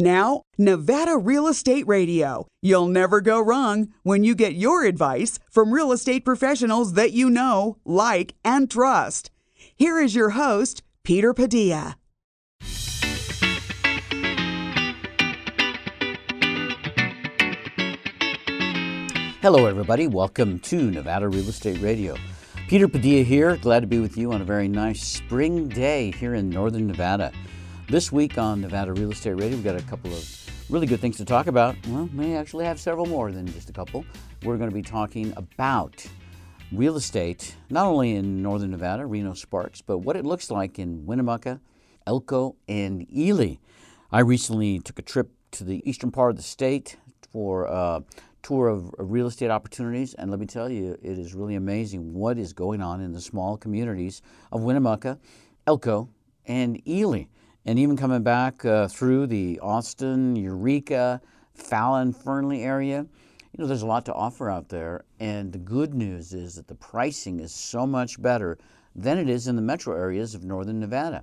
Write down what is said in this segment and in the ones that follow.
Now, Nevada Real Estate Radio. You'll never go wrong when you get your advice from real estate professionals that you know, like, and trust. Here is your host, Peter Padilla. Hello, everybody. Welcome to Nevada Real Estate Radio. Peter Padilla here. Glad to be with you on a very nice spring day here in northern Nevada. This week on Nevada Real Estate Radio, we've got a couple of really good things to talk about. Well, may actually have several more than just a couple. We're going to be talking about real estate, not only in northern Nevada, Reno Sparks, but what it looks like in Winnemucca, Elko, and Ely. I recently took a trip to the eastern part of the state for a tour of real estate opportunities, and let me tell you, it is really amazing what is going on in the small communities of Winnemucca, Elko, and Ely. And even coming back uh, through the Austin, Eureka, Fallon, Fernley area, you know, there's a lot to offer out there. And the good news is that the pricing is so much better than it is in the metro areas of northern Nevada.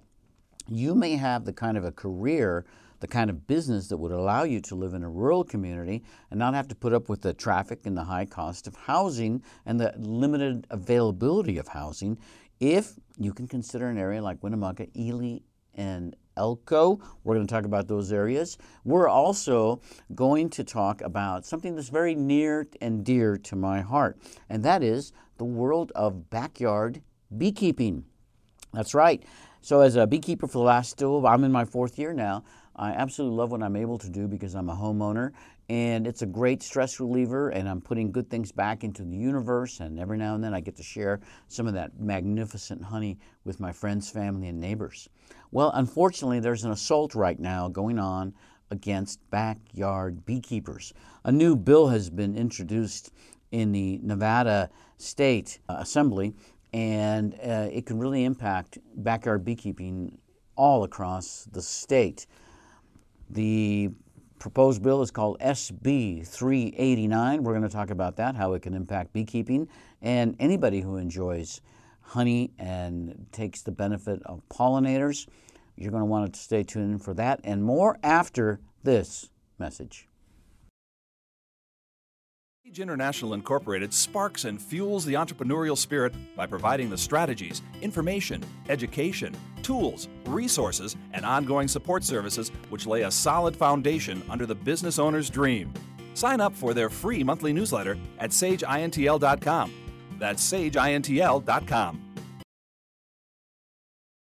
You may have the kind of a career, the kind of business that would allow you to live in a rural community and not have to put up with the traffic and the high cost of housing and the limited availability of housing if you can consider an area like Winnemucca, Ely, and Elko. We're going to talk about those areas. We're also going to talk about something that's very near and dear to my heart, and that is the world of backyard beekeeping. That's right. So, as a beekeeper for the last, oh, I'm in my fourth year now. I absolutely love what I'm able to do because I'm a homeowner and it's a great stress reliever and I'm putting good things back into the universe and every now and then I get to share some of that magnificent honey with my friends, family and neighbors. Well, unfortunately, there's an assault right now going on against backyard beekeepers. A new bill has been introduced in the Nevada State Assembly and uh, it can really impact backyard beekeeping all across the state. The proposed bill is called SB 389. We're going to talk about that, how it can impact beekeeping and anybody who enjoys honey and takes the benefit of pollinators. You're going to want to stay tuned for that and more after this message. Sage International Incorporated sparks and fuels the entrepreneurial spirit by providing the strategies, information, education, tools, resources, and ongoing support services which lay a solid foundation under the business owner's dream. Sign up for their free monthly newsletter at sageintl.com. That's sageintl.com.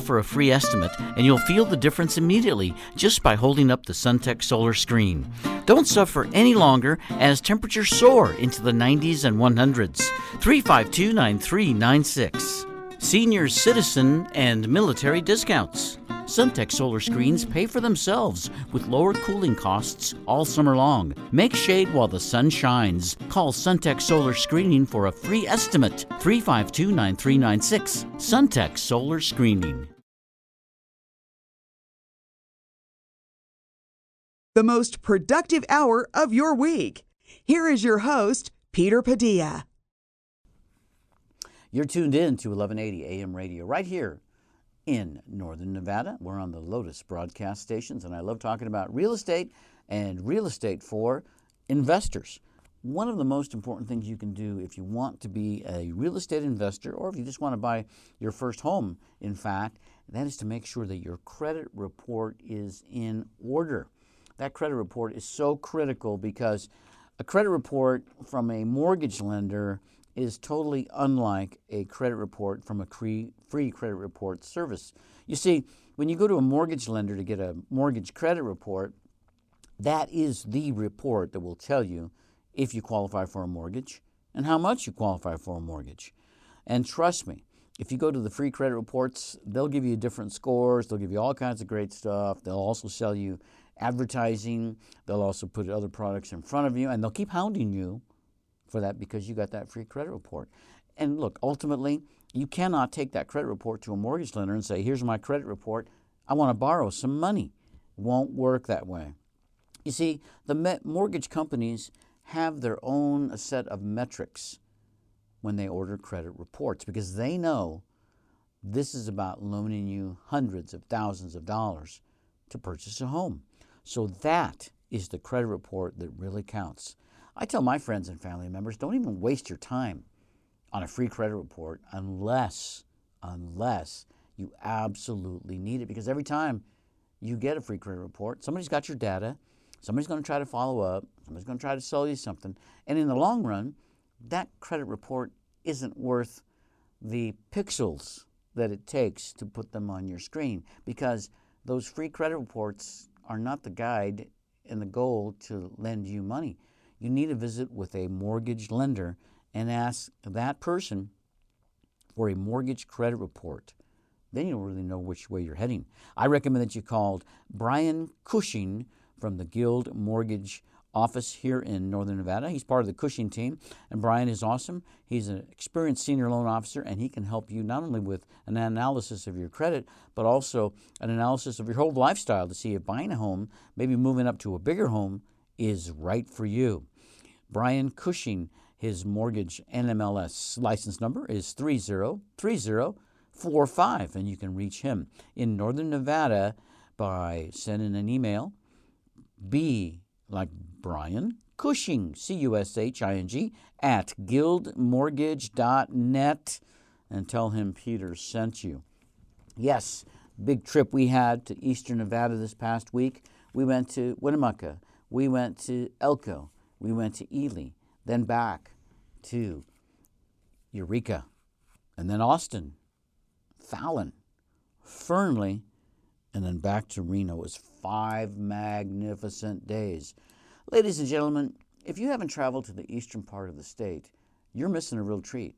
for a free estimate, and you'll feel the difference immediately just by holding up the Suntech solar screen. Don't suffer any longer as temperatures soar into the 90s and 100s. 352 9396. Senior citizen and military discounts. Suntech solar screens pay for themselves with lower cooling costs all summer long. Make shade while the sun shines. Call Suntech Solar Screening for a free estimate. 352 9396. Suntech Solar Screening. The most productive hour of your week. Here is your host, Peter Padilla. You're tuned in to 1180 AM radio right here in Northern Nevada. We're on the Lotus broadcast stations, and I love talking about real estate and real estate for investors. One of the most important things you can do if you want to be a real estate investor or if you just want to buy your first home, in fact, that is to make sure that your credit report is in order. That credit report is so critical because a credit report from a mortgage lender is totally unlike a credit report from a free credit report service. You see, when you go to a mortgage lender to get a mortgage credit report, that is the report that will tell you if you qualify for a mortgage and how much you qualify for a mortgage. And trust me, if you go to the free credit reports, they'll give you different scores, they'll give you all kinds of great stuff. They'll also sell you advertising. They'll also put other products in front of you, and they'll keep hounding you for that because you got that free credit report. And look, ultimately, you cannot take that credit report to a mortgage lender and say, Here's my credit report. I want to borrow some money. Won't work that way. You see, the mortgage companies have their own set of metrics when they order credit reports because they know this is about loaning you hundreds of thousands of dollars to purchase a home. So that is the credit report that really counts. I tell my friends and family members don't even waste your time on a free credit report unless unless you absolutely need it because every time you get a free credit report, somebody's got your data, somebody's going to try to follow up, somebody's going to try to sell you something, and in the long run, that credit report isn't worth the pixels that it takes to put them on your screen because those free credit reports are not the guide and the goal to lend you money. You need to visit with a mortgage lender and ask that person for a mortgage credit report. Then you'll really know which way you're heading. I recommend that you called Brian Cushing from the Guild Mortgage office here in Northern Nevada. He's part of the Cushing team, and Brian is awesome. He's an experienced senior loan officer, and he can help you not only with an analysis of your credit, but also an analysis of your whole lifestyle to see if buying a home, maybe moving up to a bigger home, is right for you. Brian Cushing, his mortgage NMLS license number is 303045, and you can reach him in Northern Nevada by sending an email. B like Brian Cushing, C U S H I N G, at guildmortgage.net and tell him Peter sent you. Yes, big trip we had to Eastern Nevada this past week. We went to Winnemucca, we went to Elko, we went to Ely, then back to Eureka, and then Austin, Fallon, Fernley, and then back to Reno. It was five magnificent days. Ladies and gentlemen, if you haven't traveled to the eastern part of the state, you're missing a real treat.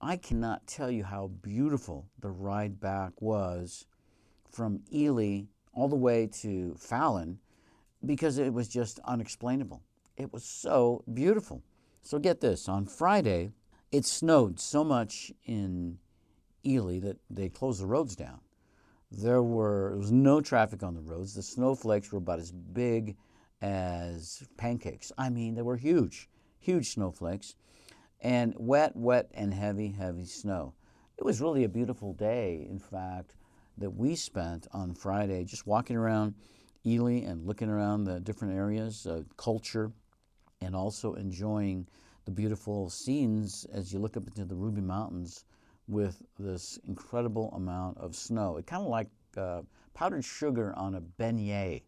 I cannot tell you how beautiful the ride back was from Ely all the way to Fallon because it was just unexplainable. It was so beautiful. So get this on Friday, it snowed so much in Ely that they closed the roads down. There were there was no traffic on the roads. The snowflakes were about as big as pancakes. I mean, they were huge, huge snowflakes, and wet, wet, and heavy, heavy snow. It was really a beautiful day, in fact, that we spent on Friday just walking around Ely and looking around the different areas, culture, and also enjoying the beautiful scenes as you look up into the Ruby Mountains with this incredible amount of snow. It kind of like uh, powdered sugar on a beignet.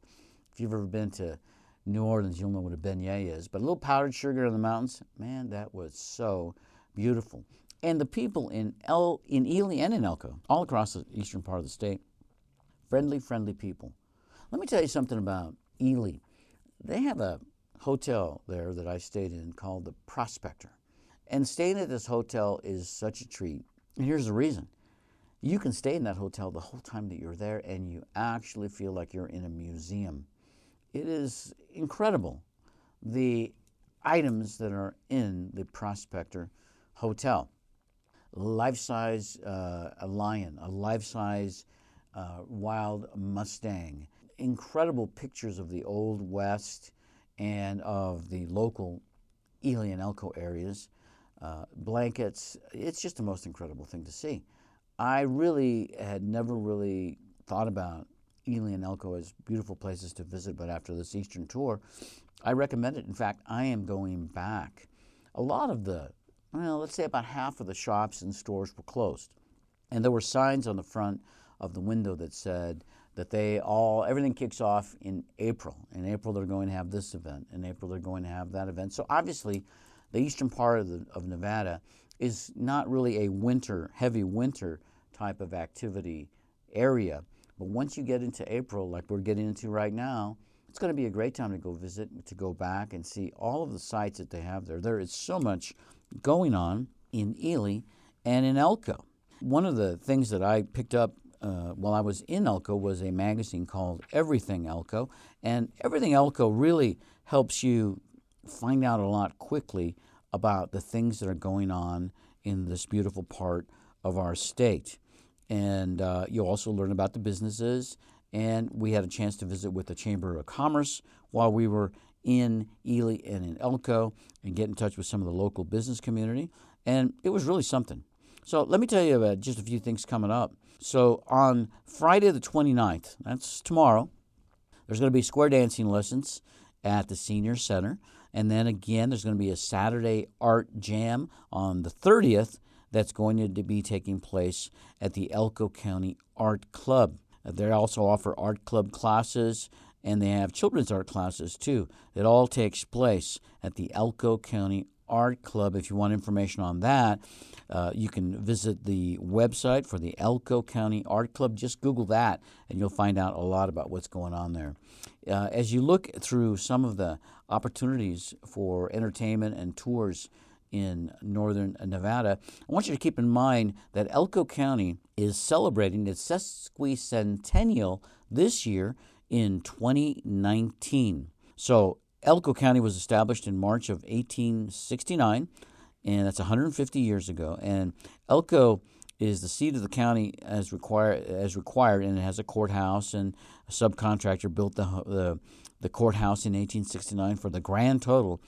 If you've ever been to New Orleans, you'll know what a beignet is. But a little powdered sugar in the mountains, man, that was so beautiful. And the people in El, in Ely and in Elko, all across the eastern part of the state, friendly, friendly people. Let me tell you something about Ely. They have a hotel there that I stayed in called the Prospector. And staying at this hotel is such a treat and here's the reason you can stay in that hotel the whole time that you're there and you actually feel like you're in a museum. It is incredible the items that are in the Prospector Hotel. Life size uh, a lion, a life size uh, wild Mustang, incredible pictures of the Old West and of the local Ely and Elko areas uh, blankets. It's just the most incredible thing to see. I really had never really thought about Ely and Elko as beautiful places to visit, but after this Eastern tour, I recommend it. In fact, I am going back. A lot of the, well, let's say about half of the shops and stores were closed. And there were signs on the front of the window that said that they all, everything kicks off in April. In April, they're going to have this event. In April, they're going to have that event. So obviously, the eastern part of, the, of Nevada is not really a winter, heavy winter type of activity area. But once you get into April, like we're getting into right now, it's going to be a great time to go visit, to go back and see all of the sites that they have there. There is so much going on in Ely and in Elko. One of the things that I picked up uh, while I was in Elko was a magazine called Everything Elko, and Everything Elko really helps you find out a lot quickly about the things that are going on in this beautiful part of our state. And uh, you also learn about the businesses. And we had a chance to visit with the Chamber of Commerce while we were in Ely and in Elko and get in touch with some of the local business community. And it was really something. So let me tell you about just a few things coming up. So on Friday the 29th, that's tomorrow, there's going to be square dancing lessons at the Senior Center. And then again, there's going to be a Saturday art jam on the 30th that's going to be taking place at the Elko County Art Club. They also offer art club classes and they have children's art classes too. It all takes place at the Elko County Art Club. If you want information on that, uh, you can visit the website for the Elko County Art Club. Just Google that, and you'll find out a lot about what's going on there. Uh, as you look through some of the opportunities for entertainment and tours in northern Nevada, I want you to keep in mind that Elko County is celebrating its sesquicentennial this year in 2019. So, Elko County was established in March of 1869, and that's 150 years ago. And Elko is the seat of the county as required, as required, and it has a courthouse. And a subcontractor built the, the the courthouse in 1869 for the grand total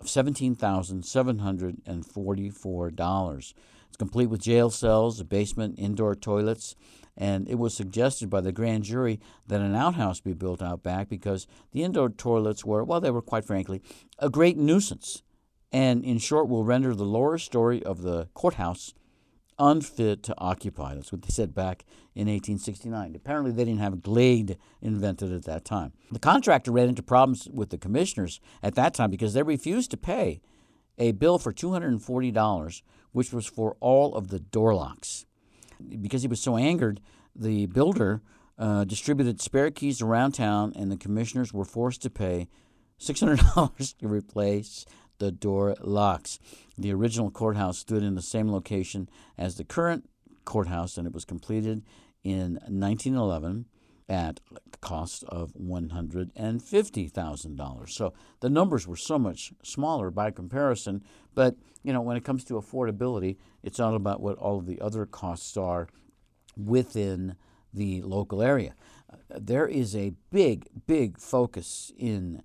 of $17,744. It's complete with jail cells, a basement, indoor toilets, and it was suggested by the grand jury that an outhouse be built out back because the indoor toilets were, well, they were quite frankly, a great nuisance, and in short, will render the lower story of the courthouse unfit to occupy. That's what they said back in 1869. Apparently, they didn't have Glade invented at that time. The contractor ran into problems with the commissioners at that time because they refused to pay a bill for $240, which was for all of the door locks. Because he was so angered, the builder uh, distributed spare keys around town, and the commissioners were forced to pay $600 to replace the door locks. The original courthouse stood in the same location as the current courthouse, and it was completed in 1911 at the cost of $150,000. So the numbers were so much smaller by comparison, but you know when it comes to affordability, it's all about what all of the other costs are within the local area. Uh, there is a big, big focus in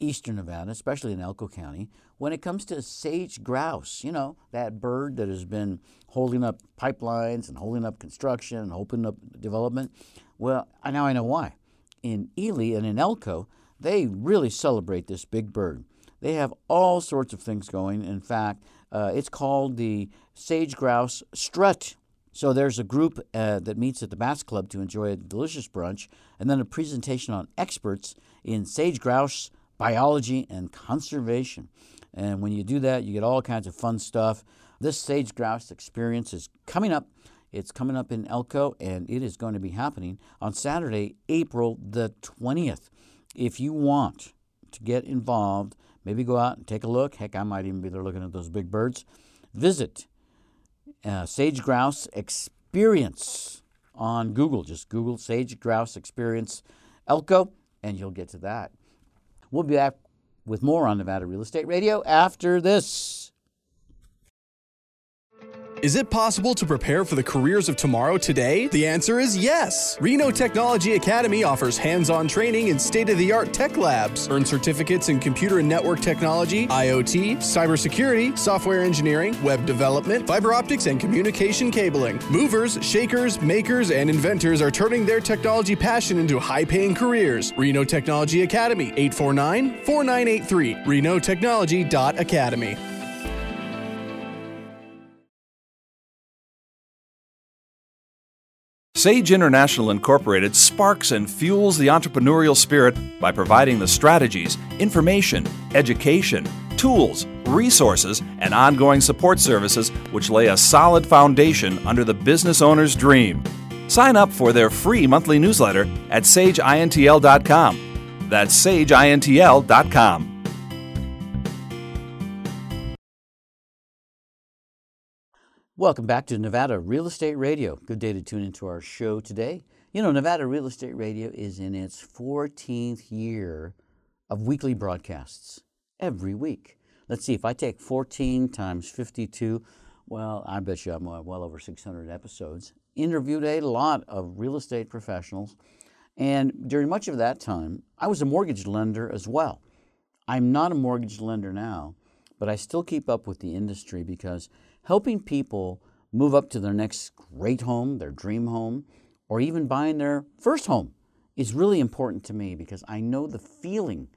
eastern Nevada, especially in Elko County, when it comes to sage grouse, you know, that bird that has been holding up pipelines and holding up construction and holding up development. Well, now I know why. In Ely and in Elko, they really celebrate this big bird. They have all sorts of things going. In fact, uh, it's called the Sage Grouse Strut. So there's a group uh, that meets at the Bass Club to enjoy a delicious brunch, and then a presentation on experts in sage grouse biology and conservation. And when you do that, you get all kinds of fun stuff. This sage grouse experience is coming up. It's coming up in Elko, and it is going to be happening on Saturday, April the 20th. If you want to get involved, maybe go out and take a look. Heck, I might even be there looking at those big birds. Visit uh, Sage Grouse Experience on Google. Just Google Sage Grouse Experience Elko, and you'll get to that. We'll be back with more on Nevada Real Estate Radio after this. Is it possible to prepare for the careers of tomorrow today? The answer is yes. Reno Technology Academy offers hands on training in state of the art tech labs. Earn certificates in computer and network technology, IoT, cybersecurity, software engineering, web development, fiber optics, and communication cabling. Movers, shakers, makers, and inventors are turning their technology passion into high paying careers. Reno Technology Academy, 849 4983, renotechnology.academy. Sage International Incorporated sparks and fuels the entrepreneurial spirit by providing the strategies, information, education, tools, resources, and ongoing support services which lay a solid foundation under the business owner's dream. Sign up for their free monthly newsletter at sageintl.com. That's sageintl.com. Welcome back to Nevada Real Estate Radio. Good day to tune into our show today. You know, Nevada Real Estate Radio is in its 14th year of weekly broadcasts every week. Let's see, if I take 14 times 52, well, I bet you I'm uh, well over 600 episodes. Interviewed a lot of real estate professionals. And during much of that time, I was a mortgage lender as well. I'm not a mortgage lender now, but I still keep up with the industry because helping people move up to their next great home, their dream home, or even buying their first home is really important to me because I know the feeling,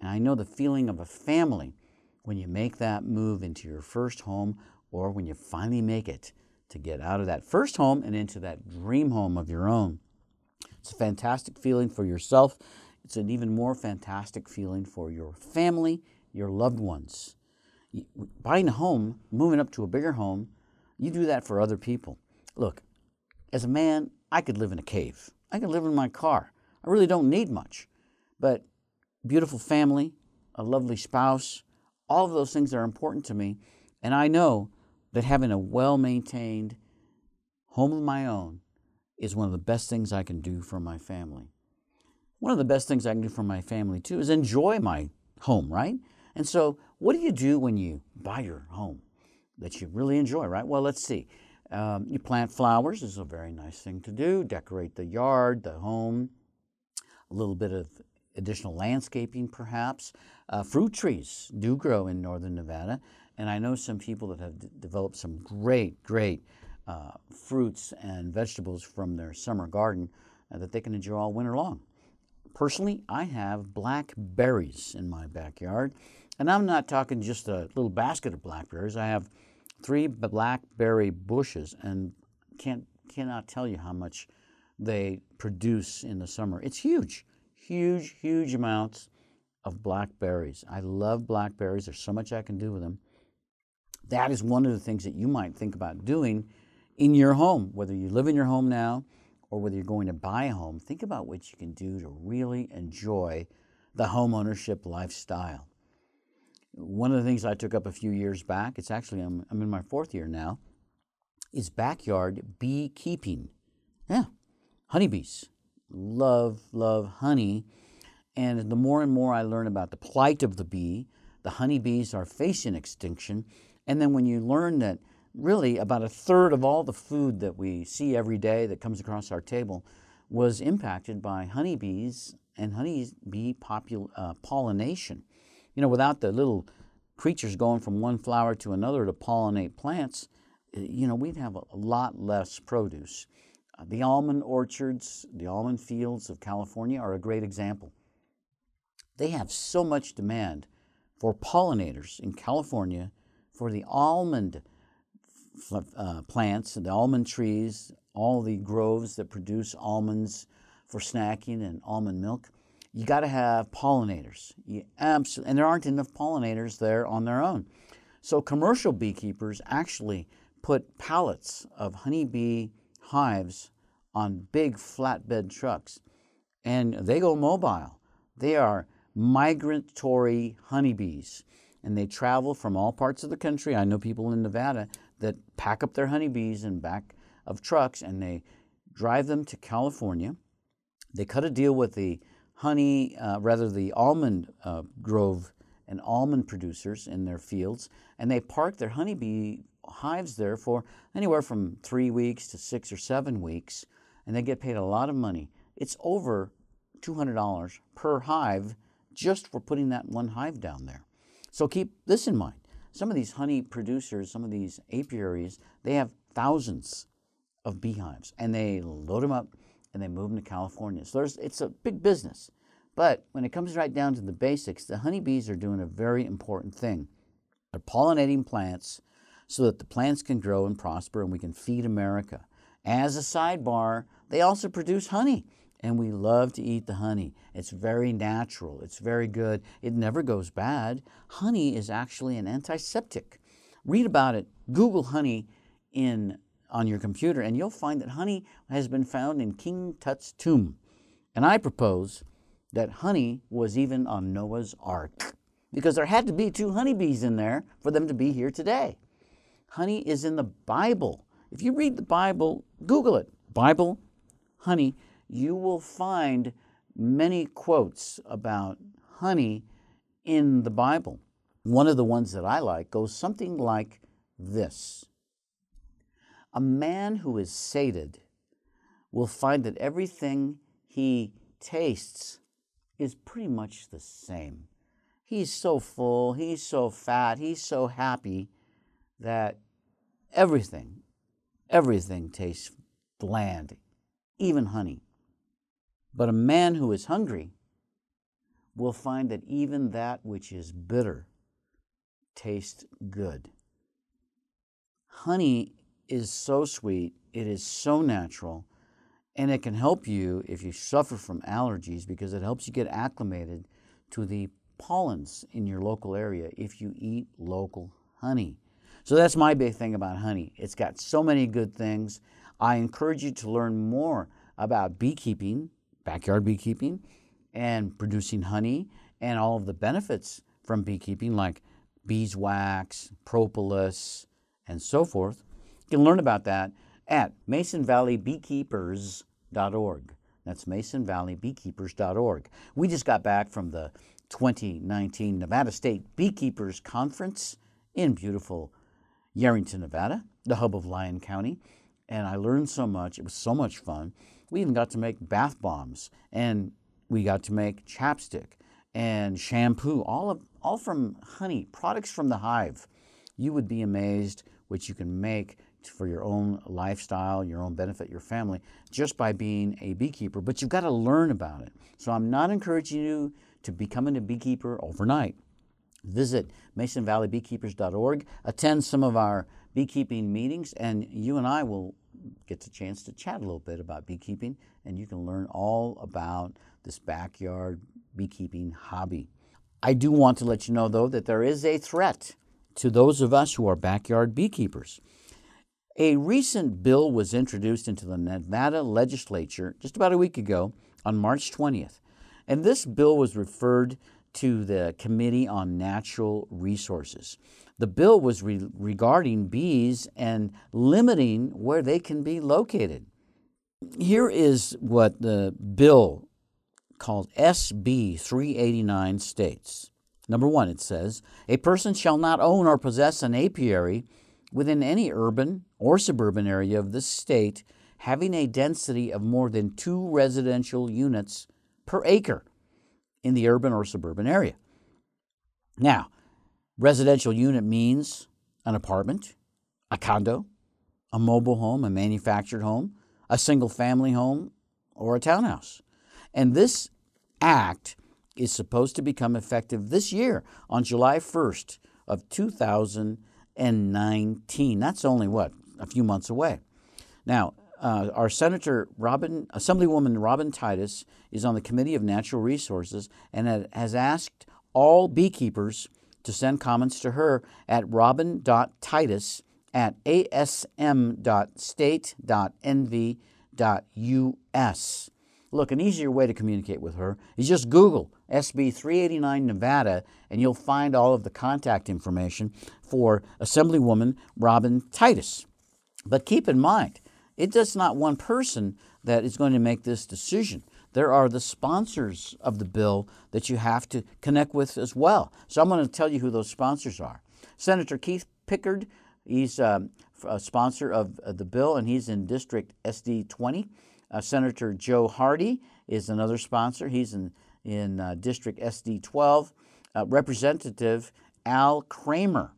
and I know the feeling of a family when you make that move into your first home or when you finally make it to get out of that first home and into that dream home of your own. It's a fantastic feeling for yourself. It's an even more fantastic feeling for your family, your loved ones buying a home, moving up to a bigger home, you do that for other people. Look, as a man, I could live in a cave. I could live in my car. I really don't need much. But beautiful family, a lovely spouse, all of those things are important to me. And I know that having a well maintained home of my own is one of the best things I can do for my family. One of the best things I can do for my family, too, is enjoy my home, right? And so, what do you do when you buy your home that you really enjoy, right? Well, let's see. Um, you plant flowers is a very nice thing to do. Decorate the yard, the home, a little bit of additional landscaping, perhaps. Uh, fruit trees do grow in northern Nevada, and I know some people that have d- developed some great, great uh, fruits and vegetables from their summer garden uh, that they can enjoy all winter long. Personally, I have blackberries in my backyard, and I'm not talking just a little basket of blackberries. I have three blackberry bushes, and can't cannot tell you how much they produce in the summer. It's huge, huge, huge amounts of blackberries. I love blackberries. There's so much I can do with them. That is one of the things that you might think about doing in your home, whether you live in your home now or whether you're going to buy a home, think about what you can do to really enjoy the home ownership lifestyle. One of the things I took up a few years back, it's actually, I'm, I'm in my fourth year now, is backyard beekeeping. Yeah, honeybees. Love, love honey. And the more and more I learn about the plight of the bee, the honeybees are facing extinction. And then when you learn that really about a third of all the food that we see every day that comes across our table was impacted by honeybees and honeybee popul- uh, pollination. You know, without the little creatures going from one flower to another to pollinate plants, eh, you know, we'd have a lot less produce. Uh, the almond orchards, the almond fields of California are a great example. They have so much demand for pollinators in California for the almond uh, plants, the almond trees, all the groves that produce almonds for snacking and almond milk, you got to have pollinators. You absolutely, and there aren't enough pollinators there on their own. So commercial beekeepers actually put pallets of honeybee hives on big flatbed trucks, and they go mobile. They are migratory honeybees, and they travel from all parts of the country. I know people in Nevada that pack up their honeybees in back of trucks and they drive them to California. They cut a deal with the honey, uh, rather the almond uh, grove and almond producers in their fields, and they park their honeybee hives there for anywhere from three weeks to six or seven weeks, and they get paid a lot of money. It's over $200 per hive just for putting that one hive down there. So keep this in mind some of these honey producers, some of these apiaries, they have thousands of beehives and they load them up and they move them to California. So it's a big business. But when it comes right down to the basics, the honeybees are doing a very important thing. They're pollinating plants so that the plants can grow and prosper and we can feed America. As a sidebar, they also produce honey and we love to eat the honey. It's very natural, it's very good, it never goes bad. Honey is actually an antiseptic. Read about it, Google honey in on your computer, and you'll find that honey has been found in King Tut's tomb. And I propose that honey was even on Noah's ark because there had to be two honeybees in there for them to be here today. Honey is in the Bible. If you read the Bible, Google it Bible, honey, you will find many quotes about honey in the Bible. One of the ones that I like goes something like this A man who is sated will find that everything he tastes is pretty much the same. He's so full, he's so fat, he's so happy that everything, everything tastes bland, even honey. But a man who is hungry will find that even that which is bitter tastes good. Honey is so sweet, it is so natural, and it can help you if you suffer from allergies because it helps you get acclimated to the pollens in your local area if you eat local honey. So that's my big thing about honey. It's got so many good things. I encourage you to learn more about beekeeping, backyard beekeeping, and producing honey and all of the benefits from beekeeping, like beeswax, propolis, and so forth. You can learn about that at masonvalleybeekeepers.org. That's masonvalleybeekeepers.org. We just got back from the 2019 Nevada State Beekeepers Conference in beautiful Yerington, Nevada, the hub of Lyon County. And I learned so much. It was so much fun. We even got to make bath bombs and we got to make chapstick and shampoo, all, of, all from honey, products from the hive. You would be amazed what you can make for your own lifestyle, your own benefit, your family, just by being a beekeeper. But you've got to learn about it. So I'm not encouraging you to becoming a beekeeper overnight. Visit masonvalleybeekeepers.org, attend some of our beekeeping meetings, and you and I will get the chance to chat a little bit about beekeeping, and you can learn all about this backyard beekeeping hobby. I do want to let you know, though, that there is a threat to those of us who are backyard beekeepers. A recent bill was introduced into the Nevada legislature just about a week ago on March 20th. And this bill was referred to the Committee on Natural Resources. The bill was re- regarding bees and limiting where they can be located. Here is what the bill called SB 389 states. Number one, it says, A person shall not own or possess an apiary within any urban or suburban area of the state having a density of more than two residential units per acre in the urban or suburban area. Now, residential unit means an apartment, a condo, a mobile home, a manufactured home, a single family home, or a townhouse. And this act is supposed to become effective this year on July 1st of 2019. That's only what a few months away. Now, uh, our Senator Robin, Assemblywoman Robin Titus, is on the Committee of Natural Resources and has asked all beekeepers to send comments to her at robin.titus at asm.state.nv.us. Look, an easier way to communicate with her is just Google SB 389 Nevada, and you'll find all of the contact information for Assemblywoman Robin Titus. But keep in mind, it's just not one person that is going to make this decision. There are the sponsors of the bill that you have to connect with as well. So I'm going to tell you who those sponsors are. Senator Keith Pickard, he's um, a sponsor of the bill, and he's in District SD 20. Uh, Senator Joe Hardy is another sponsor. He's in, in uh, District SD 12. Uh, Representative Al Kramer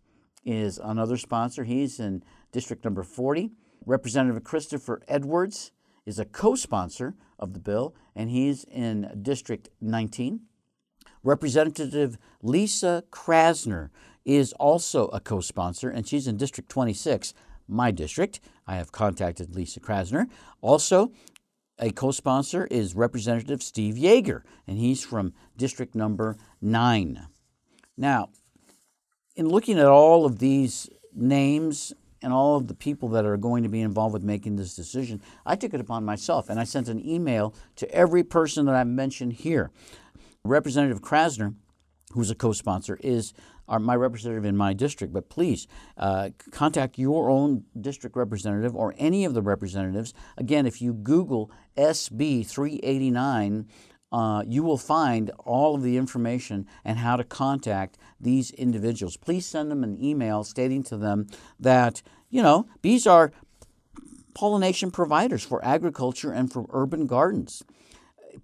is another sponsor. He's in District number 40. Representative Christopher Edwards is a co sponsor of the bill, and he's in District 19. Representative Lisa Krasner is also a co sponsor, and she's in District 26, my district. I have contacted Lisa Krasner. Also, a co sponsor is Representative Steve Yeager, and he's from District number 9. Now, in looking at all of these names and all of the people that are going to be involved with making this decision, I took it upon myself and I sent an email to every person that I've mentioned here. Representative Krasner, who's a co sponsor, is our, my representative in my district, but please uh, contact your own district representative or any of the representatives. Again, if you Google SB 389, uh, you will find all of the information and how to contact these individuals. Please send them an email stating to them that, you know, bees are pollination providers for agriculture and for urban gardens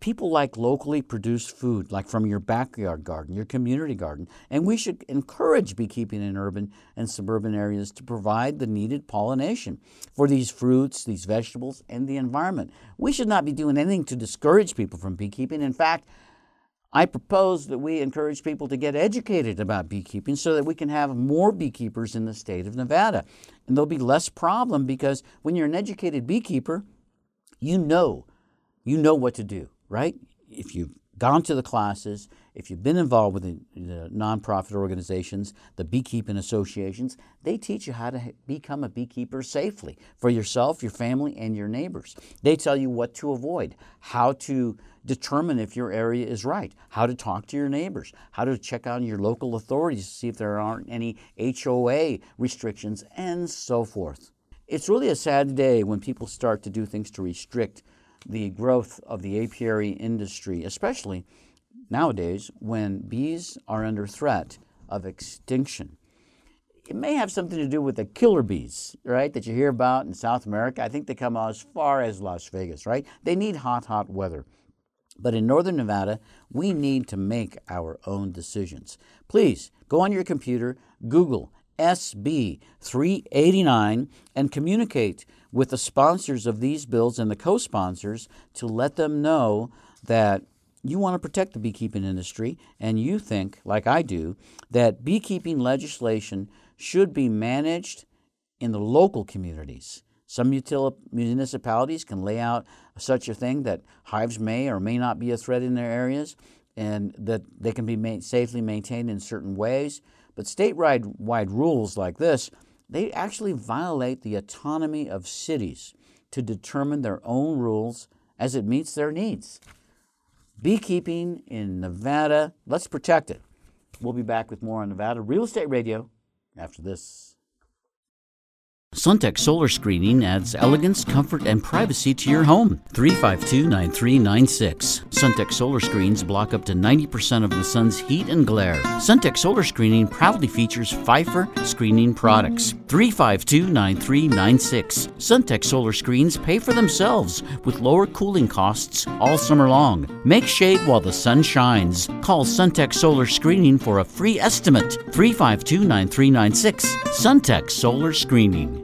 people like locally produced food, like from your backyard garden, your community garden, and we should encourage beekeeping in urban and suburban areas to provide the needed pollination for these fruits, these vegetables, and the environment. We should not be doing anything to discourage people from beekeeping. In fact, I propose that we encourage people to get educated about beekeeping so that we can have more beekeepers in the state of Nevada. And there'll be less problem because when you're an educated beekeeper, you know, you know what to do right? If you've gone to the classes, if you've been involved with the, the nonprofit organizations, the beekeeping associations, they teach you how to become a beekeeper safely for yourself, your family, and your neighbors. They tell you what to avoid, how to determine if your area is right, how to talk to your neighbors, how to check on your local authorities to see if there aren't any HOA restrictions, and so forth. It's really a sad day when people start to do things to restrict the growth of the apiary industry, especially nowadays when bees are under threat of extinction. It may have something to do with the killer bees, right, that you hear about in South America. I think they come as far as Las Vegas, right? They need hot, hot weather. But in northern Nevada, we need to make our own decisions. Please go on your computer, Google SB 389, and communicate with the sponsors of these bills and the co sponsors to let them know that you want to protect the beekeeping industry and you think, like I do, that beekeeping legislation should be managed in the local communities. Some util- municipalities can lay out such a thing that hives may or may not be a threat in their areas and that they can be ma- safely maintained in certain ways. But statewide rules like this they actually violate the autonomy of cities to determine their own rules as it meets their needs. Beekeeping in Nevada, let's protect it. We'll be back with more on Nevada Real Estate Radio after this. Suntech Solar Screening adds elegance, comfort, and privacy to your home. 352 9396. Suntech Solar Screens block up to 90% of the sun's heat and glare. Suntech Solar Screening proudly features Phifer screening products. 352 9396. Suntech Solar Screens pay for themselves with lower cooling costs all summer long. Make shade while the sun shines. Call Suntech Solar Screening for a free estimate. 352 9396. Suntech Solar Screening.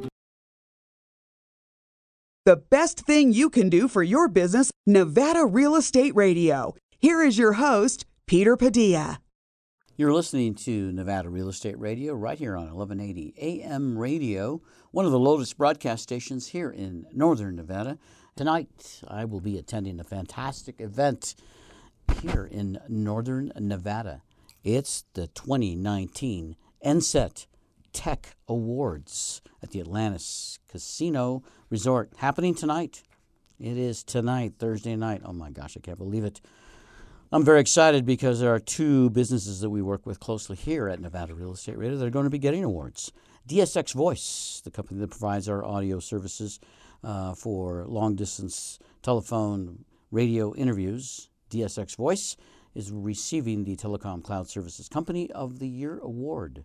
The best thing you can do for your business, Nevada Real Estate Radio. Here is your host, Peter Padilla. You're listening to Nevada Real Estate Radio right here on 1180 AM Radio, one of the Lotus broadcast stations here in northern Nevada. Tonight, I will be attending a fantastic event here in northern Nevada. It's the 2019 NCET Tech Awards at the Atlantis Casino Resort happening tonight. It is tonight, Thursday night. Oh my gosh, I can't believe it. I'm very excited because there are two businesses that we work with closely here at Nevada Real Estate Radio that are going to be getting awards. DSX Voice, the company that provides our audio services uh, for long distance telephone radio interviews, DSX Voice, is receiving the Telecom Cloud Services Company of the Year award.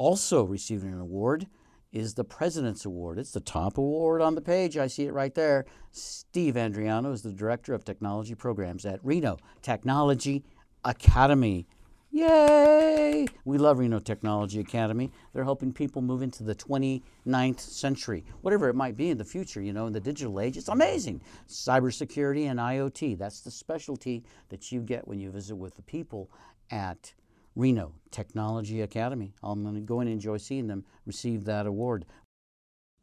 Also receiving an award is the President's Award. It's the top award on the page. I see it right there. Steve Andriano is the Director of Technology Programs at Reno Technology Academy. Yay! We love Reno Technology Academy. They're helping people move into the 29th century, whatever it might be in the future, you know, in the digital age. It's amazing. Cybersecurity and IoT. That's the specialty that you get when you visit with the people at Reno Technology Academy. I'm going to go and enjoy seeing them receive that award.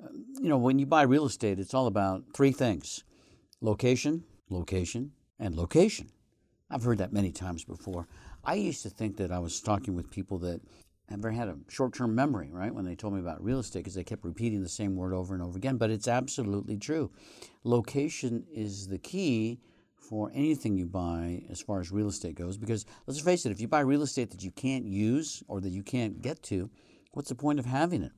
Uh, you know, when you buy real estate, it's all about three things location, location, and location. I've heard that many times before. I used to think that I was talking with people that never had a short term memory, right, when they told me about real estate because they kept repeating the same word over and over again. But it's absolutely true. Location is the key for anything you buy as far as real estate goes because let's face it, if you buy real estate that you can't use or that you can't get to, what's the point of having it?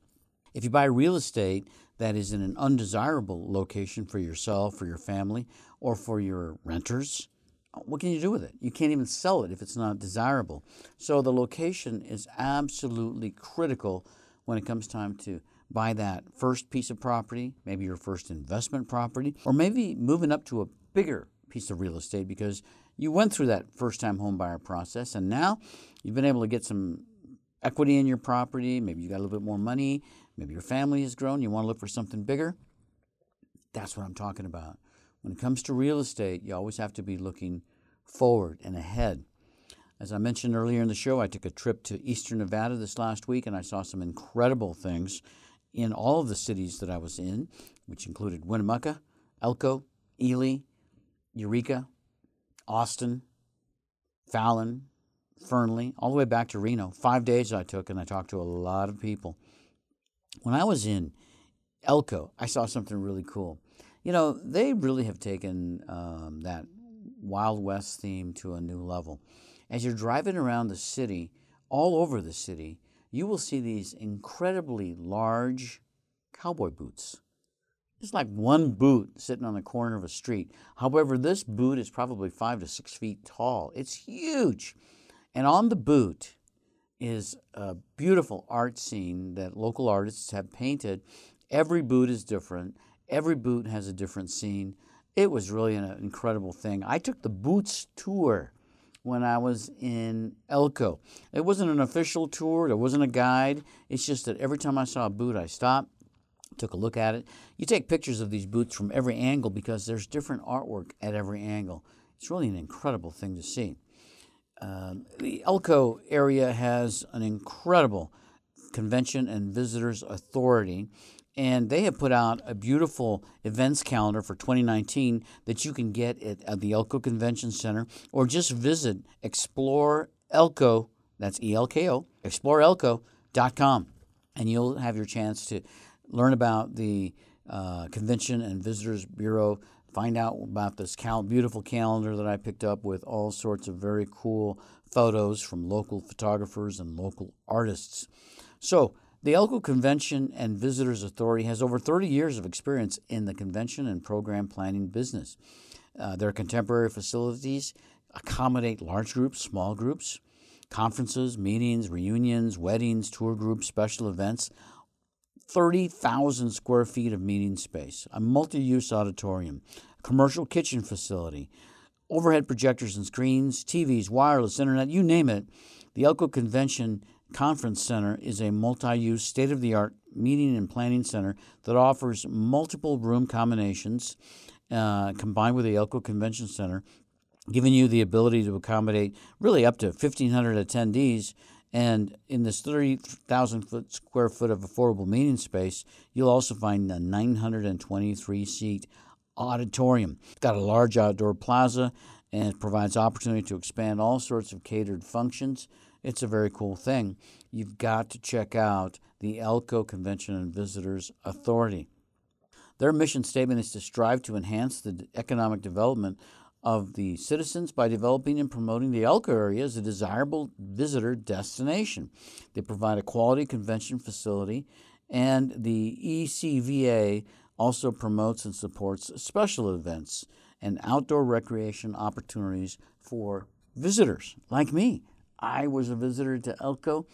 If you buy real estate that is in an undesirable location for yourself, for your family, or for your renters, what can you do with it? You can't even sell it if it's not desirable. So the location is absolutely critical when it comes time to buy that first piece of property, maybe your first investment property, or maybe moving up to a bigger piece of real estate because you went through that first time home buyer process and now you've been able to get some equity in your property, maybe you got a little bit more money, maybe your family has grown, you want to look for something bigger. That's what I'm talking about. When it comes to real estate, you always have to be looking forward and ahead. As I mentioned earlier in the show, I took a trip to eastern Nevada this last week and I saw some incredible things in all of the cities that I was in, which included Winnemucca, Elko, Ely, Eureka, Austin, Fallon, Fernley, all the way back to Reno. Five days I took, and I talked to a lot of people. When I was in Elko, I saw something really cool. You know, they really have taken um, that Wild West theme to a new level. As you're driving around the city, all over the city, you will see these incredibly large cowboy boots. It's like one boot sitting on the corner of a street. However, this boot is probably five to six feet tall. It's huge. And on the boot is a beautiful art scene that local artists have painted. Every boot is different, every boot has a different scene. It was really an incredible thing. I took the Boots tour when I was in Elko. It wasn't an official tour, there wasn't a guide. It's just that every time I saw a boot, I stopped, took a look at it. You take pictures of these boots from every angle because there's different artwork at every angle. It's really an incredible thing to see. Uh, the Elko area has an incredible convention and visitors authority and they have put out a beautiful events calendar for 2019 that you can get at, at the Elko Convention Center or just visit Explore Elko, that's E L K O, exploreelko.com, and you'll have your chance to learn about the uh, Convention and Visitors Bureau, find out about this cal- beautiful calendar that I picked up with all sorts of very cool photos from local photographers and local artists. So, the Elko Convention and Visitors Authority has over 30 years of experience in the convention and program planning business. Uh, their contemporary facilities accommodate large groups, small groups, conferences, meetings, reunions, weddings, tour groups, special events. 30,000 square feet of meeting space, a multi use auditorium, a commercial kitchen facility, overhead projectors and screens, TVs, wireless, internet, you name it. The Elko Convention Conference Center is a multi use, state of the art meeting and planning center that offers multiple room combinations uh, combined with the Elko Convention Center, giving you the ability to accommodate really up to 1,500 attendees. And in this 30,000 foot square foot of affordable meeting space, you'll also find a 923 seat auditorium. It's got a large outdoor plaza and it provides opportunity to expand all sorts of catered functions. It's a very cool thing. You've got to check out the Elko Convention and Visitors Authority. Their mission statement is to strive to enhance the economic development of the citizens by developing and promoting the Elko area as a desirable visitor destination. They provide a quality convention facility, and the ECVA also promotes and supports special events and outdoor recreation opportunities for visitors like me. I was a visitor to Elko.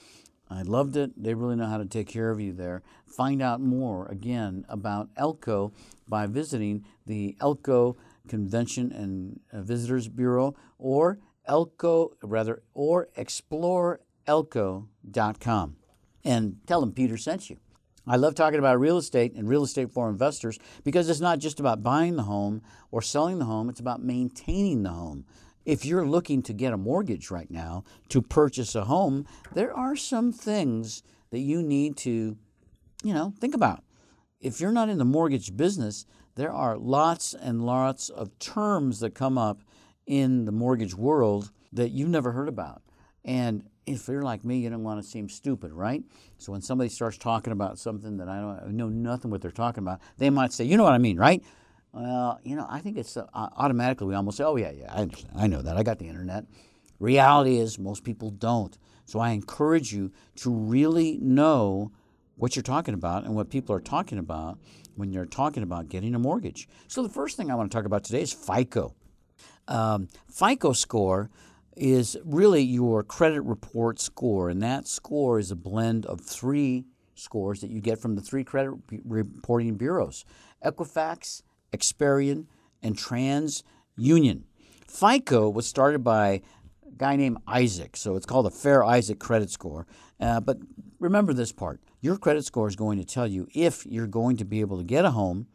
I loved it. They really know how to take care of you there. Find out more again about Elko by visiting the Elko Convention and uh, Visitors Bureau or Elko rather or exploreelko.com and tell them Peter sent you. I love talking about real estate and real estate for investors because it's not just about buying the home or selling the home, it's about maintaining the home if you're looking to get a mortgage right now to purchase a home, there are some things that you need to, you know, think about. If you're not in the mortgage business, there are lots and lots of terms that come up in the mortgage world that you've never heard about. And if you're like me, you don't want to seem stupid, right? So when somebody starts talking about something that I don't I know nothing what they're talking about, they might say, "You know what I mean, right?" Well, you know, I think it's uh, automatically we almost say, oh, yeah, yeah, I, I know that. I got the internet. Reality is most people don't. So I encourage you to really know what you're talking about and what people are talking about when you're talking about getting a mortgage. So the first thing I want to talk about today is FICO. Um, FICO score is really your credit report score, and that score is a blend of three scores that you get from the three credit reporting bureaus Equifax, Experian, and TransUnion. FICO was started by a guy named Isaac, so it's called a Fair Isaac credit score. Uh, but remember this part your credit score is going to tell you if you're going to be able to get a home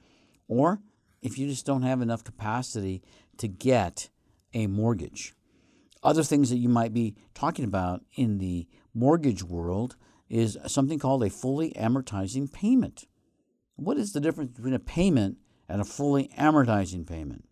or if you just don't have enough capacity to get a mortgage. Other things that you might be talking about in the mortgage world is something called a fully amortizing payment. What is the difference between a payment and a fully amortizing payment?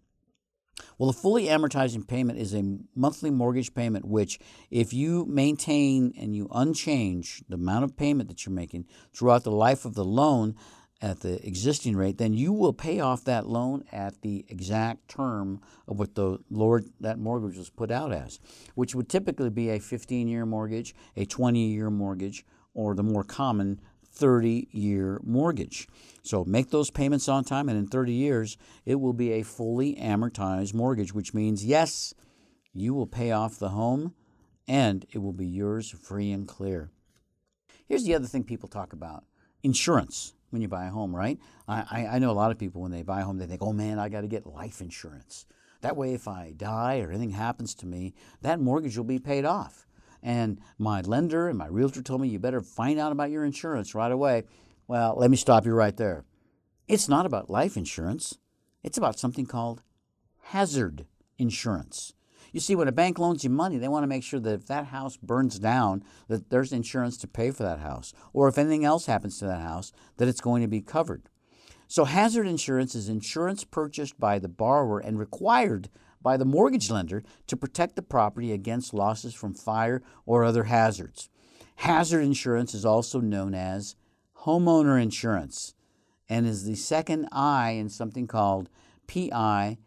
Well, a fully amortizing payment is a monthly mortgage payment which, if you maintain and you unchange the amount of payment that you're making throughout the life of the loan, at the existing rate, then you will pay off that loan at the exact term of what the Lord that mortgage was put out as, which would typically be a 15-year mortgage, a 20-year mortgage, or the more common 30-year mortgage. So make those payments on time, and in 30 years, it will be a fully amortized mortgage, which means yes, you will pay off the home, and it will be yours free and clear. Here's the other thing people talk about: insurance when you buy a home, right? I, I know a lot of people when they buy a home, they think, oh man, I got to get life insurance. That way, if I die or anything happens to me, that mortgage will be paid off. And my lender and my realtor told me, you better find out about your insurance right away. Well, let me stop you right there. It's not about life insurance, it's about something called hazard insurance. You see, when a bank loans you money, they want to make sure that if that house burns down, that there's insurance to pay for that house. Or if anything else happens to that house, that it's going to be covered. So, hazard insurance is insurance purchased by the borrower and required by the mortgage lender to protect the property against losses from fire or other hazards. Hazard insurance is also known as homeowner insurance and is the second I in something called PITI.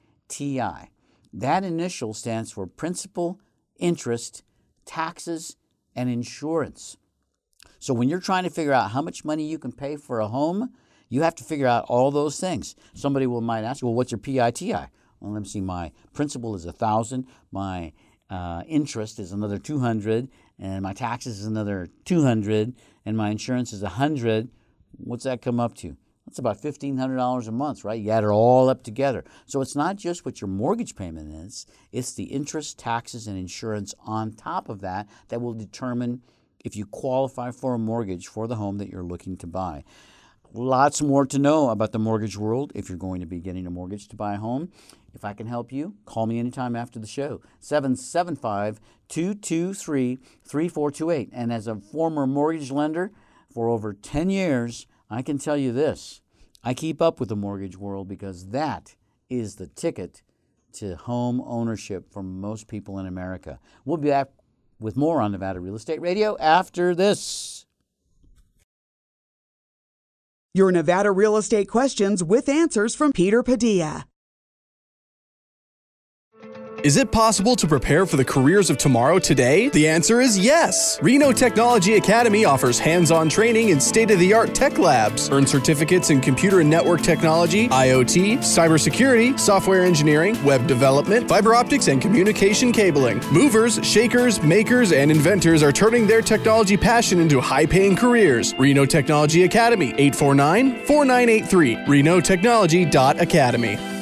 That initial stands for principal, interest, taxes, and insurance. So when you're trying to figure out how much money you can pay for a home, you have to figure out all those things. Somebody will might ask, well, what's your PITI? Well, let me see. My principal is a thousand. My uh, interest is another two hundred, and my taxes is another two hundred, and my insurance is a hundred. What's that come up to? That's about $1,500 a month, right? You add it all up together. So it's not just what your mortgage payment is, it's the interest, taxes, and insurance on top of that that will determine if you qualify for a mortgage for the home that you're looking to buy. Lots more to know about the mortgage world if you're going to be getting a mortgage to buy a home. If I can help you, call me anytime after the show. 775 223 3428. And as a former mortgage lender for over 10 years, I can tell you this I keep up with the mortgage world because that is the ticket to home ownership for most people in America. We'll be back with more on Nevada Real Estate Radio after this. Your Nevada real estate questions with answers from Peter Padilla. Is it possible to prepare for the careers of tomorrow today? The answer is yes. Reno Technology Academy offers hands on training in state of the art tech labs. Earn certificates in computer and network technology, IoT, cybersecurity, software engineering, web development, fiber optics, and communication cabling. Movers, shakers, makers, and inventors are turning their technology passion into high paying careers. Reno Technology Academy, 849 4983, renotechnology.academy.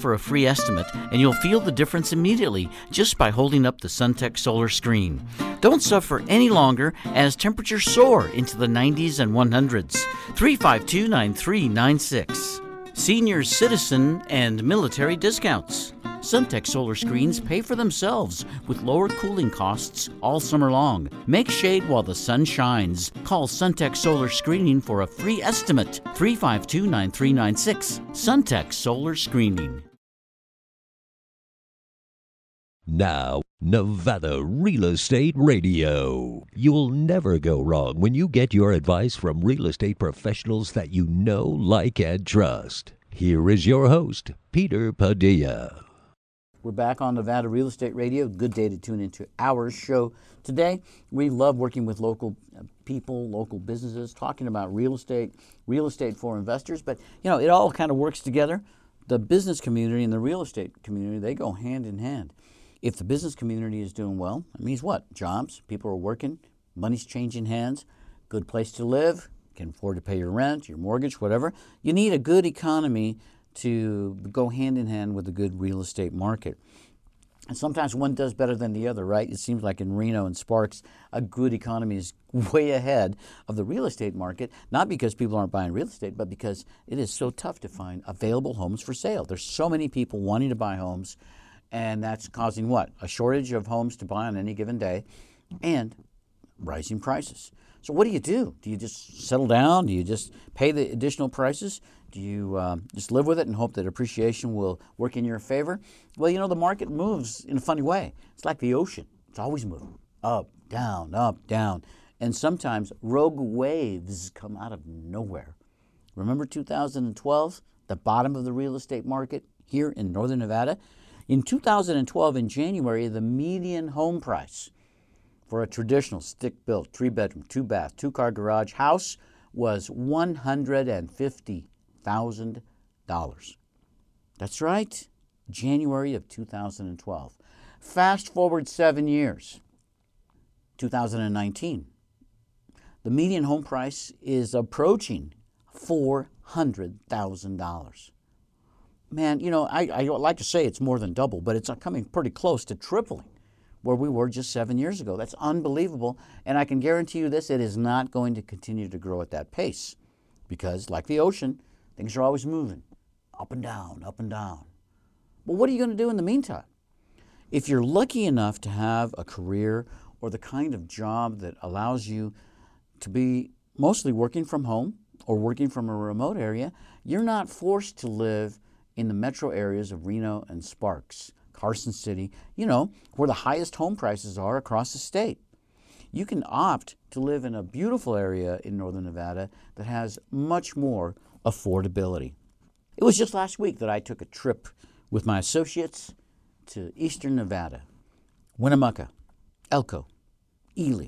offer a free estimate, and you'll feel the difference immediately just by holding up the SunTech solar screen. Don't suffer any longer as temperatures soar into the 90s and 100s. 352 9396. Senior citizen and military discounts. SunTech solar screens pay for themselves with lower cooling costs all summer long. Make shade while the sun shines. Call SunTech Solar Screening for a free estimate. 352 9396. SunTech Solar Screening. Now, Nevada Real Estate Radio. You'll never go wrong when you get your advice from real estate professionals that you know, like, and trust. Here is your host, Peter Padilla. We're back on Nevada Real Estate Radio. Good day to tune into our show today. We love working with local uh, people, local businesses, talking about real estate, real estate for investors. But you know, it all kind of works together. The business community and the real estate community they go hand in hand. If the business community is doing well, it means what? Jobs, people are working, money's changing hands, good place to live, can afford to pay your rent, your mortgage, whatever. You need a good economy to go hand in hand with a good real estate market. And sometimes one does better than the other, right? It seems like in Reno and Sparks, a good economy is way ahead of the real estate market, not because people aren't buying real estate, but because it is so tough to find available homes for sale. There's so many people wanting to buy homes, and that's causing what? A shortage of homes to buy on any given day and rising prices. So, what do you do? Do you just settle down? Do you just pay the additional prices? Do you um, just live with it and hope that appreciation will work in your favor? Well, you know, the market moves in a funny way. It's like the ocean, it's always moving up, down, up, down. And sometimes rogue waves come out of nowhere. Remember 2012, the bottom of the real estate market here in northern Nevada? In 2012, in January, the median home price for a traditional stick built, three bedroom, two bath, two car garage house was 150 $1,000. That's right, January of 2012. Fast forward seven years, 2019. The median home price is approaching $400,000. Man, you know, I, I like to say it's more than double, but it's coming pretty close to tripling where we were just seven years ago. That's unbelievable. And I can guarantee you this it is not going to continue to grow at that pace because, like the ocean, Things are always moving up and down, up and down. But what are you going to do in the meantime? If you're lucky enough to have a career or the kind of job that allows you to be mostly working from home or working from a remote area, you're not forced to live in the metro areas of Reno and Sparks, Carson City, you know, where the highest home prices are across the state. You can opt to live in a beautiful area in northern Nevada that has much more affordability. It was just last week that I took a trip with my associates to eastern Nevada, Winnemucca, Elko, Ely,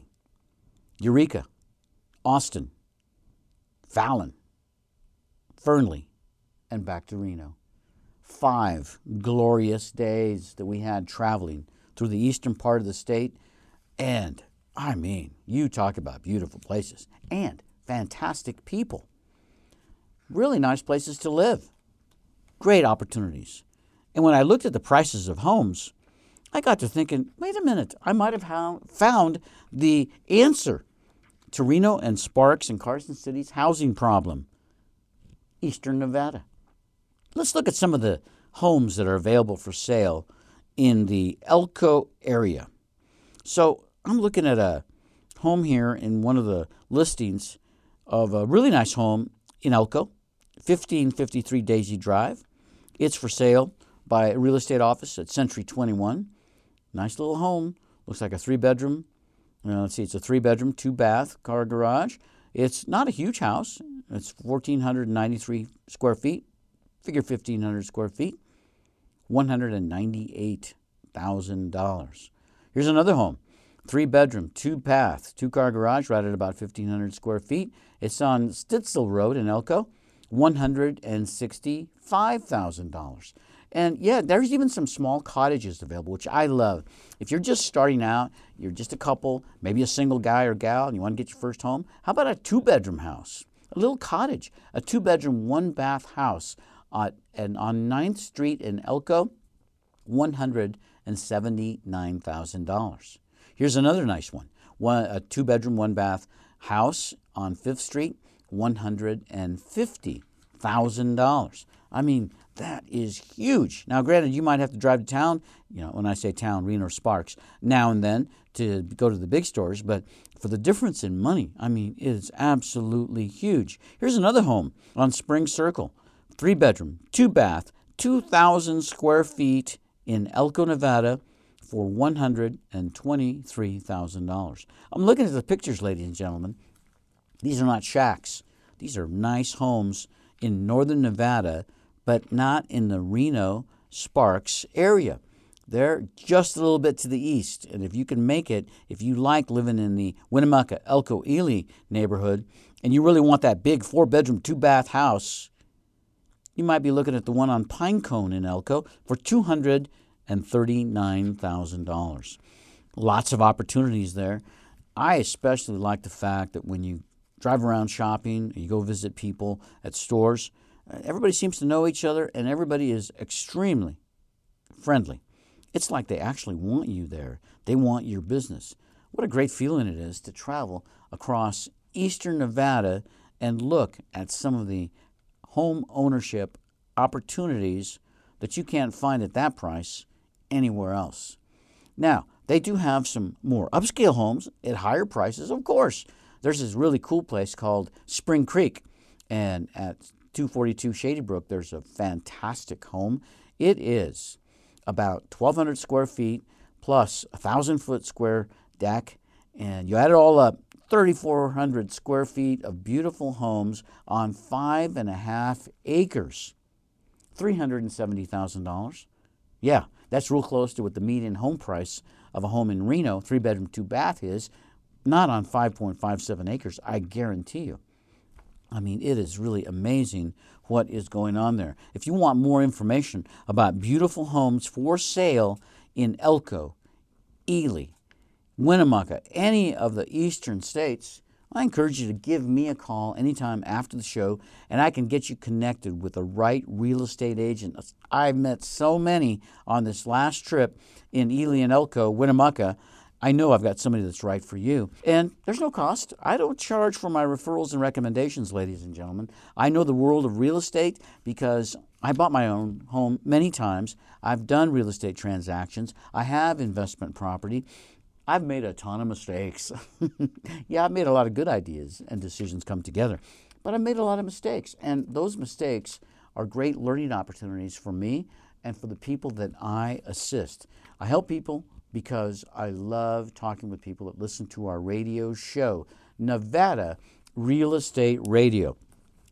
Eureka, Austin, Fallon, Fernley, and back to Reno. Five glorious days that we had traveling through the eastern part of the state. And I mean, you talk about beautiful places and fantastic people really nice places to live, great opportunities. And when I looked at the prices of homes, I got to thinking, wait a minute, I might have found the answer to Reno and Sparks and Carson City's housing problem Eastern Nevada. Let's look at some of the homes that are available for sale in the Elko area. So I'm looking at a home here in one of the listings of a really nice home in Elko. 1553 Daisy Drive. It's for sale by a real estate office at Century 21. Nice little home. Looks like a three bedroom. Uh, let's see, it's a three bedroom, two bath, car garage. It's not a huge house. It's 1,493 square feet. Figure 1,500 square feet. $198,000. Here's another home. Three bedroom, two bath, two car garage, right at about 1,500 square feet. It's on Stitzel Road in Elko. $165,000. And yeah, there's even some small cottages available, which I love. If you're just starting out, you're just a couple, maybe a single guy or gal, and you want to get your first home, how about a two bedroom house? A little cottage, a two bedroom, one bath house and on 9th Street in Elko, $179,000. Here's another nice one. one a two bedroom, one bath house on 5th Street, $150,000. I mean, that is huge. Now, granted, you might have to drive to town, you know, when I say town, Reno Sparks, now and then to go to the big stores, but for the difference in money, I mean, it is absolutely huge. Here's another home on Spring Circle three bedroom, two bath, 2,000 square feet in Elko, Nevada for $123,000. I'm looking at the pictures, ladies and gentlemen. These are not shacks, these are nice homes in northern Nevada, but not in the Reno Sparks area. They're just a little bit to the east. And if you can make it, if you like living in the Winnemucca, Elko, Ely neighborhood, and you really want that big four bedroom, two bath house, you might be looking at the one on Pinecone in Elko for $239,000. Lots of opportunities there. I especially like the fact that when you drive around shopping, you go visit people at stores, uh, everybody seems to know each other and everybody is extremely friendly. It's like they actually want you there. They want your business. What a great feeling it is to travel across eastern Nevada and look at some of the home ownership opportunities that you can't find at that price anywhere else. Now, they do have some more upscale homes at higher prices, of course. There's this really cool place called Spring Creek, and at 242 Shady Brook, there's a fantastic home. It is about 1,200 square feet plus a 1,000 foot square deck, and you add it all up, 3,400 square feet of beautiful homes on five and a half acres. $370,000. Yeah, that's real close to what the median home price of a home in Reno, three bedroom, two bath, is. Not on 5.57 acres, I guarantee you. I mean, it is really amazing what is going on there. If you want more information about beautiful homes for sale in Elko, Ely, Winnemucca, any of the eastern states, I encourage you to give me a call anytime after the show and I can get you connected with the right real estate agent. I've met so many on this last trip in Ely and Elko, Winnemucca. I know I've got somebody that's right for you. And there's no cost. I don't charge for my referrals and recommendations, ladies and gentlemen. I know the world of real estate because I bought my own home many times. I've done real estate transactions. I have investment property. I've made a ton of mistakes. yeah, I've made a lot of good ideas and decisions come together, but I've made a lot of mistakes. And those mistakes are great learning opportunities for me and for the people that I assist. I help people because I love talking with people that listen to our radio show, Nevada Real Estate Radio.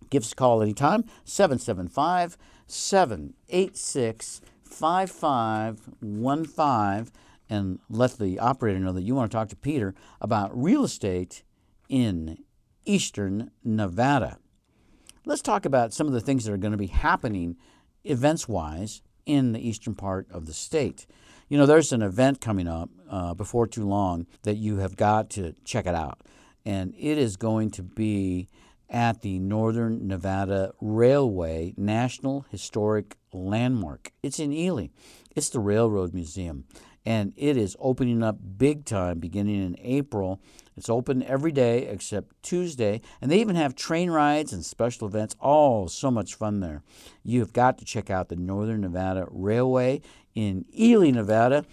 Give us a call anytime, 775 786 5515, and let the operator know that you want to talk to Peter about real estate in eastern Nevada. Let's talk about some of the things that are going to be happening events wise in the eastern part of the state. You know, there's an event coming up uh, before too long that you have got to check it out. And it is going to be at the Northern Nevada Railway National Historic Landmark. It's in Ely. It's the Railroad Museum. And it is opening up big time beginning in April. It's open every day except Tuesday. And they even have train rides and special events. All so much fun there. You've got to check out the Northern Nevada Railway in Ely, Nevada.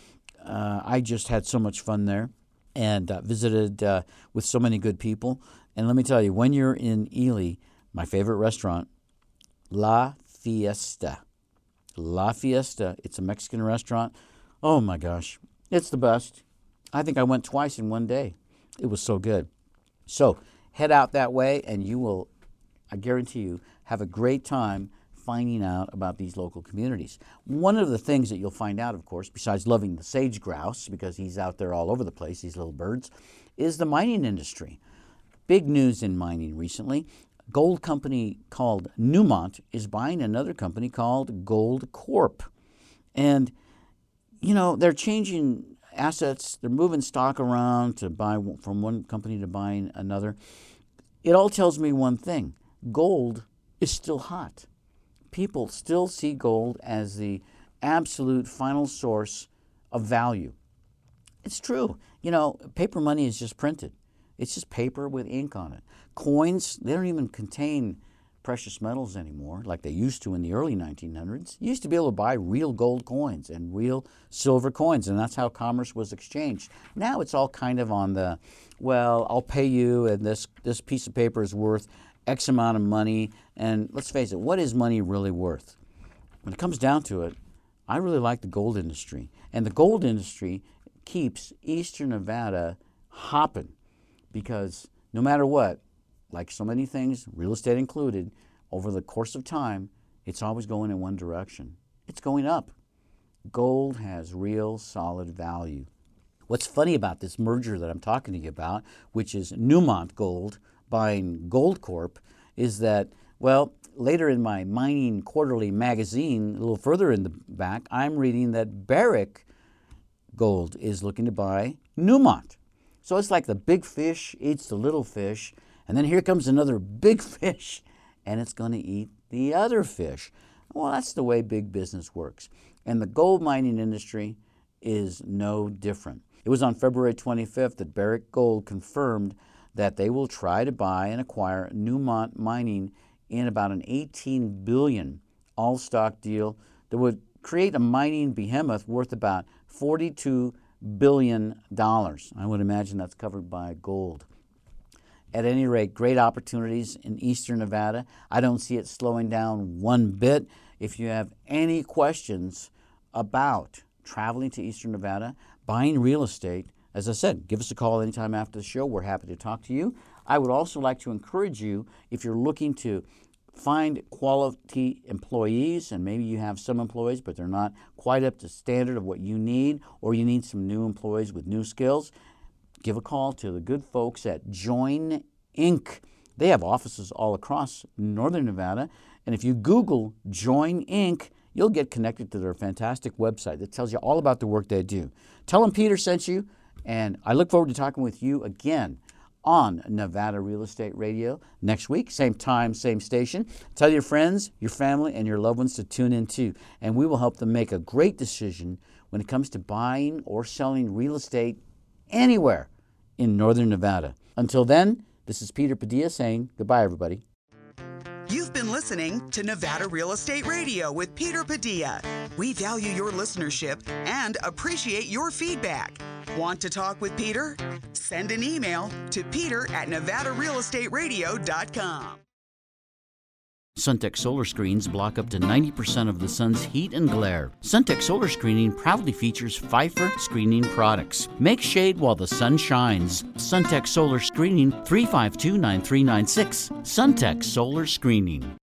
Uh, I just had so much fun there and uh, visited uh, with so many good people. And let me tell you, when you're in Ely, my favorite restaurant, La Fiesta. La Fiesta. It's a Mexican restaurant. Oh my gosh, it's the best. I think I went twice in one day. It was so good. So head out that way, and you will, I guarantee you, have a great time finding out about these local communities. One of the things that you'll find out, of course, besides loving the sage grouse, because he's out there all over the place, these little birds, is the mining industry. Big news in mining recently. Gold company called Newmont is buying another company called Goldcorp. And, you know, they're changing assets, they're moving stock around to buy from one company to buying another. It all tells me one thing gold is still hot people still see gold as the absolute final source of value. It's true. You know, paper money is just printed. It's just paper with ink on it. Coins, they don't even contain precious metals anymore like they used to in the early 1900s. You used to be able to buy real gold coins and real silver coins, and that's how commerce was exchanged. Now it's all kind of on the, well, I'll pay you, and this, this piece of paper is worth X amount of money. And let's face it, what is money really worth? When it comes down to it, I really like the gold industry. And the gold industry keeps Eastern Nevada hopping because no matter what, like so many things, real estate included, over the course of time, it's always going in one direction. It's going up. Gold has real solid value. What's funny about this merger that I'm talking to you about, which is Newmont Gold buying Goldcorp, is that, well, later in my Mining Quarterly magazine, a little further in the back, I'm reading that Barrick Gold is looking to buy Newmont. So it's like the big fish eats the little fish, and then here comes another big fish, and it's going to eat the other fish. Well, that's the way big business works. And the gold mining industry is no different. It was on February 25th that Barrick Gold confirmed that they will try to buy and acquire Newmont Mining in about an 18 billion all-stock deal that would create a mining behemoth worth about 42 billion dollars. I would imagine that's covered by gold. At any rate, great opportunities in eastern Nevada. I don't see it slowing down one bit. If you have any questions about traveling to eastern Nevada, buying real estate, as I said, give us a call anytime after the show. We're happy to talk to you. I would also like to encourage you if you're looking to find quality employees, and maybe you have some employees, but they're not quite up to standard of what you need, or you need some new employees with new skills, give a call to the good folks at Join Inc. They have offices all across northern Nevada, and if you Google Join Inc., you'll get connected to their fantastic website that tells you all about the work they do. Tell them Peter sent you, and I look forward to talking with you again on Nevada Real Estate Radio next week, same time, same station. Tell your friends, your family, and your loved ones to tune in too, and we will help them make a great decision when it comes to buying or selling real estate anywhere in northern Nevada. Until then, this is Peter Padilla saying goodbye, everybody. You've been listening to Nevada Real Estate Radio with Peter Padilla. We value your listenership and appreciate your feedback. Want to talk with Peter? Send an email to peter at nevadarealestateradio.com. Suntech solar screens block up to 90% of the sun's heat and glare. Suntech solar screening proudly features Phifer screening products. Make shade while the sun shines. Suntech solar screening 352 9396. Suntech solar screening.